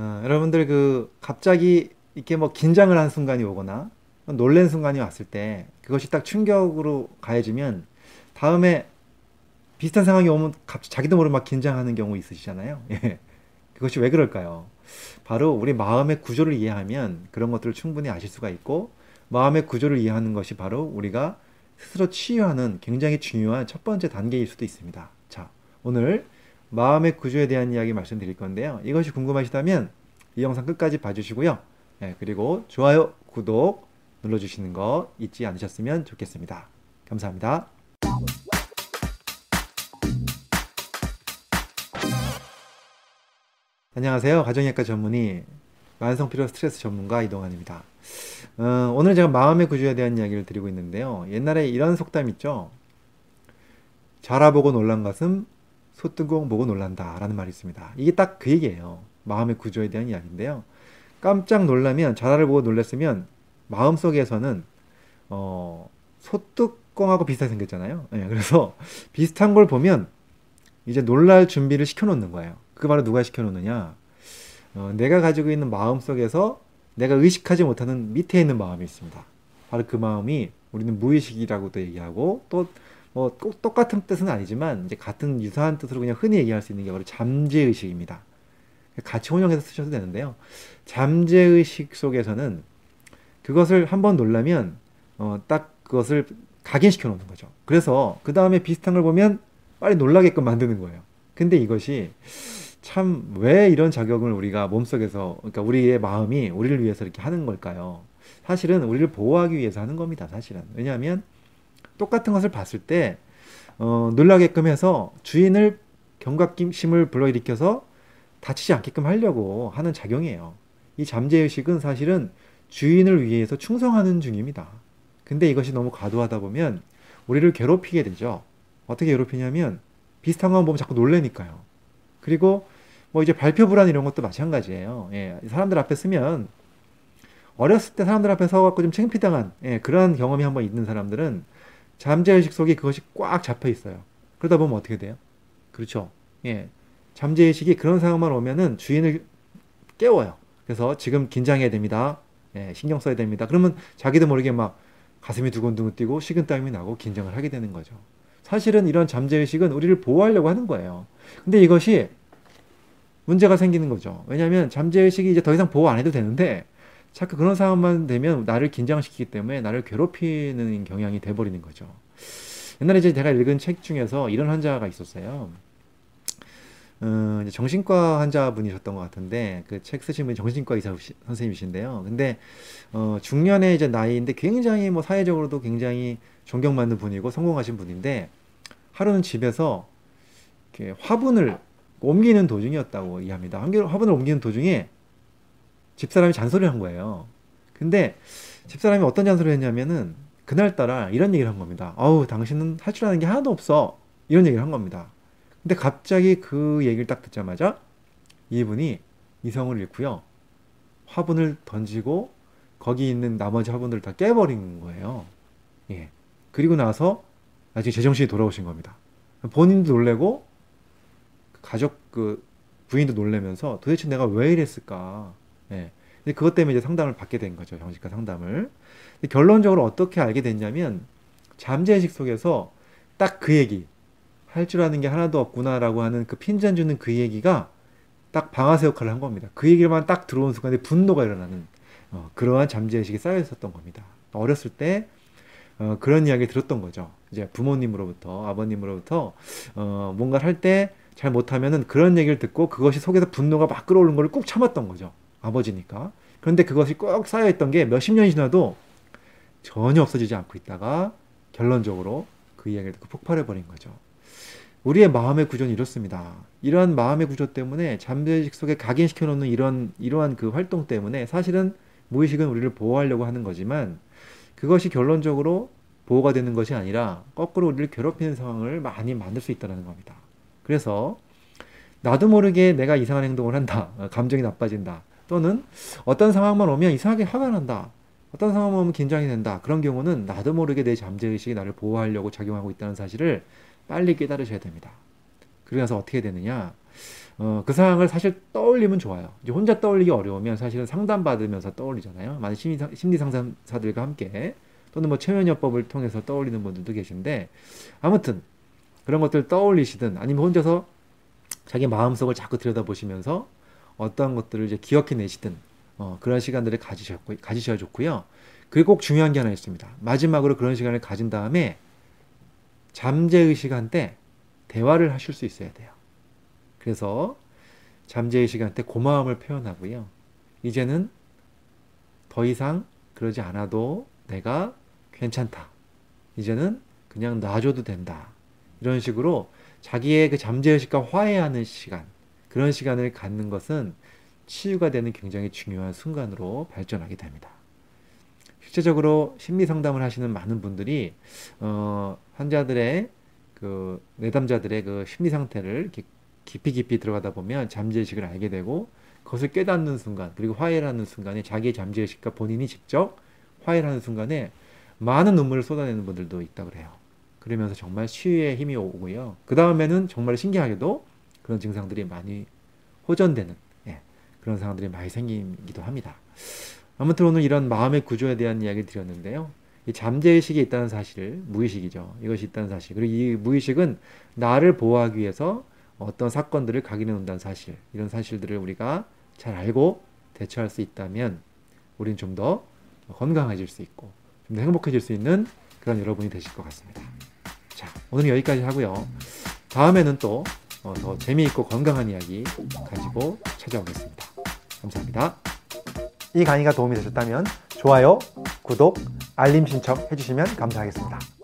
어, 여러분들 그 갑자기 이렇게 뭐 긴장을 한 순간이 오거나 놀란 순간이 왔을 때 그것이 딱 충격으로 가해지면 다음에 비슷한 상황이 오면 갑자기 자기도 모르게 막 긴장하는 경우 있으시잖아요. 예. 그것이 왜 그럴까요? 바로 우리 마음의 구조를 이해하면 그런 것들을 충분히 아실 수가 있고 마음의 구조를 이해하는 것이 바로 우리가 스스로 치유하는 굉장히 중요한 첫 번째 단계일 수도 있습니다. 자, 오늘 마음의 구조에 대한 이야기 말씀드릴 건데요. 이것이 궁금하시다면 이 영상 끝까지 봐주시고요. 네, 그리고 좋아요, 구독 눌러주시는 거 잊지 않으셨으면 좋겠습니다. 감사합니다. 안녕하세요. 가정의학과 전문의 만성피로 스트레스 전문가 이동환입니다. 어, 오늘 제가 마음의 구조에 대한 이야기를 드리고 있는데요. 옛날에 이런 속담 있죠. 자라보고 놀란 가슴, 소뚜껑 보고 놀란다 라는 말이 있습니다. 이게 딱 그 얘기예요. 마음의 구조에 대한 이야기인데요. 깜짝 놀라면 자라를 보고 놀랐으면 마음속에서는 어, 소뚜껑하고 비슷하게 생겼잖아요. 네, 그래서 비슷한 걸 보면 이제 놀랄 준비를 시켜놓는 거예요. 그 바로 누가 시켜놓느냐? 어, 내가 가지고 있는 마음 속에서 내가 의식하지 못하는 밑에 있는 마음이 있습니다. 바로 그 마음이 우리는 무의식이라고도 얘기하고 또 뭐 꼭 똑같은 뜻은 아니지만 이제 같은 유사한 뜻으로 그냥 흔히 얘기할 수 있는 게 바로 잠재의식입니다. 같이 혼용해서 쓰셔도 되는데요. 잠재의식 속에서는 그것을 한 번 놀라면 어, 딱 그것을 각인시켜 놓는 거죠. 그래서 그 다음에 비슷한 걸 보면 빨리 놀라게끔 만드는 거예요. 근데 이것이 참 왜 이런 자격을 우리가 몸속에서 그러니까 우리의 마음이 우리를 위해서 이렇게 하는 걸까요? 사실은 우리를 보호하기 위해서 하는 겁니다. 사실은 왜냐하면 똑같은 것을 봤을 때 어, 놀라게끔 해서 주인을 경각심을 불러일으켜서 다치지 않게끔 하려고 하는 작용이에요. 이 잠재의식은 사실은 주인을 위해서 충성하는 중입니다. 근데 이것이 너무 과도하다 보면 우리를 괴롭히게 되죠. 어떻게 괴롭히냐면 비슷한 거 보면 자꾸 놀래니까요. 그리고 뭐 이제 발표 불안 이런 것도 마찬가지예요. 예, 사람들 앞에 쓰면 어렸을 때 사람들 앞에 서갖고 좀 창피당한 예, 그러한 경험이 한번 있는 사람들은 잠재의식 속에 그것이 꽉 잡혀 있어요. 그러다 보면 어떻게 돼요? 그렇죠. 예, 잠재의식이 그런 상황만 오면은 주인을 깨워요. 그래서 지금 긴장해야 됩니다. 예, 신경 써야 됩니다. 그러면 자기도 모르게 막 가슴이 두근두근 뛰고 식은땀이 나고 긴장을 하게 되는 거죠. 사실은 이런 잠재의식은 우리를 보호하려고 하는 거예요. 근데 이것이 문제가 생기는 거죠. 왜냐하면 잠재의식이 이제 더 이상 보호 안 해도 되는데 자꾸 그런 상황만 되면 나를 긴장시키기 때문에 나를 괴롭히는 경향이 돼버리는 거죠. 옛날에 이제 제가 읽은 책 중에서 이런 환자가 있었어요. 어, 정신과 환자분이셨던 것 같은데 그 책 쓰신 분이 정신과 의사 선생님이신데요. 근데 어, 중년의 이제 나이인데 굉장히 뭐 사회적으로도 굉장히 존경받는 분이고 성공하신 분인데 하루는 집에서 화분을 옮기는 도중이었다고 이해합니다. 화분을 옮기는 도중에 집사람이 잔소리를 한 거예요. 근데 집사람이 어떤 잔소리를 했냐면은 그날따라 이런 얘기를 한 겁니다. 아우 당신은 할 줄 아는 게 하나도 없어. 이런 얘기를 한 겁니다. 근데 갑자기 그 얘기를 딱 듣자마자 이분이 이성을 잃고요. 화분을 던지고 거기 있는 나머지 화분들을 다 깨버린 거예요. 예. 그리고 나서 나중에 제정신이 돌아오신 겁니다. 본인도 놀래고 가족 그 부인도 놀래면서 도대체 내가 왜 이랬을까? 예. 근데 그것 때문에 이제 상담을 받게 된 거죠. 정신과 상담을. 결론적으로 어떻게 알게 됐냐면 잠재의식 속에서 딱 그 얘기 할 줄 아는 게 하나도 없구나라고 하는 그 핀잔 주는 그 얘기가 딱 방아쇠 역할을 한 겁니다. 그 얘기만 딱 들어온 순간에 분노가 일어나는 어, 그러한 잠재의식이 쌓여 있었던 겁니다. 어렸을 때 어, 그런 이야기 들었던 거죠. 이제 부모님으로부터 아버님으로부터 어, 뭔가를 할 때 잘 못하면은 그런 얘기를 듣고 그것이 속에서 분노가 막 끌어오는 걸 꾹 참았던 거죠. 아버지니까. 그런데 그것이 꼭 쌓여있던 게 몇십 년이 지나도 전혀 없어지지 않고 있다가 결론적으로 그 이야기를 듣고 폭발해버린 거죠. 우리의 마음의 구조는 이렇습니다. 이러한 마음의 구조 때문에 잠재의식 속에 각인시켜 놓는 이런, 이러한 그 활동 때문에 사실은 무의식은 우리를 보호하려고 하는 거지만 그것이 결론적으로 보호가 되는 것이 아니라 거꾸로 우리를 괴롭히는 상황을 많이 만들 수 있다는 겁니다. 그래서 나도 모르게 내가 이상한 행동을 한다. 감정이 나빠진다. 또는 어떤 상황만 오면 이상하게 화가 난다. 어떤 상황만 오면 긴장이 된다. 그런 경우는 나도 모르게 내 잠재의식이 나를 보호하려고 작용하고 있다는 사실을 빨리 깨달으셔야 됩니다. 그래서 어떻게 되느냐. 어, 그 상황을 사실 떠올리면 좋아요. 이제 혼자 떠올리기 어려우면 사실은 상담받으면서 떠올리잖아요. 많은 심리, 심리 상담사들과 함께 또는 뭐 최면요법을 통해서 떠올리는 분들도 계신데 아무튼 그런 것들 떠올리시든 아니면 혼자서 자기 마음속을 자꾸 들여다보시면서 어떤 것들을 이제 기억해내시든 어, 그런 시간들을 가지셨고, 가지셔야 좋고요. 그게 꼭 중요한 게 하나 있습니다. 마지막으로 그런 시간을 가진 다음에 잠재의 시간 때 대화를 하실 수 있어야 돼요. 그래서 잠재의 시간 때 고마움을 표현하고요. 이제는 더 이상 그러지 않아도 내가 괜찮다. 이제는 그냥 놔줘도 된다. 이런 식으로 자기의 그 잠재의식과 화해하는 시간, 그런 시간을 갖는 것은 치유가 되는 굉장히 중요한 순간으로 발전하게 됩니다. 실제적으로 심리 상담을 하시는 많은 분들이 어, 환자들의 그 내담자들의 그 심리 상태를 깊이 깊이 들어가다 보면 잠재의식을 알게 되고 그것을 깨닫는 순간 그리고 화해를 하는 순간에 자기의 잠재의식과 본인이 직접 화해를 하는 순간에 많은 눈물을 쏟아내는 분들도 있다 그래요. 그러면서 정말 치유의 힘이 오고요. 그 다음에는 정말 신기하게도 그런 증상들이 많이 호전되는 예, 그런 상황들이 많이 생기기도 합니다. 아무튼 오늘 이런 마음의 구조에 대한 이야기를 드렸는데요. 이 잠재의식이 있다는 사실, 무의식이죠. 이것이 있다는 사실. 그리고 이 무의식은 나를 보호하기 위해서 어떤 사건들을 각인해 놓는다는 사실, 이런 사실들을 우리가 잘 알고 대처할 수 있다면 우리는 좀 더 건강해질 수 있고 좀 더 행복해질 수 있는 그런 여러분이 되실 것 같습니다. 자, 오늘은 여기까지 하고요. 다음에는 또 더 어, 재미있고 건강한 이야기 가지고 찾아오겠습니다. 감사합니다. 이 강의가 도움이 되셨다면 좋아요, 구독, 알림 신청 해주시면 감사하겠습니다.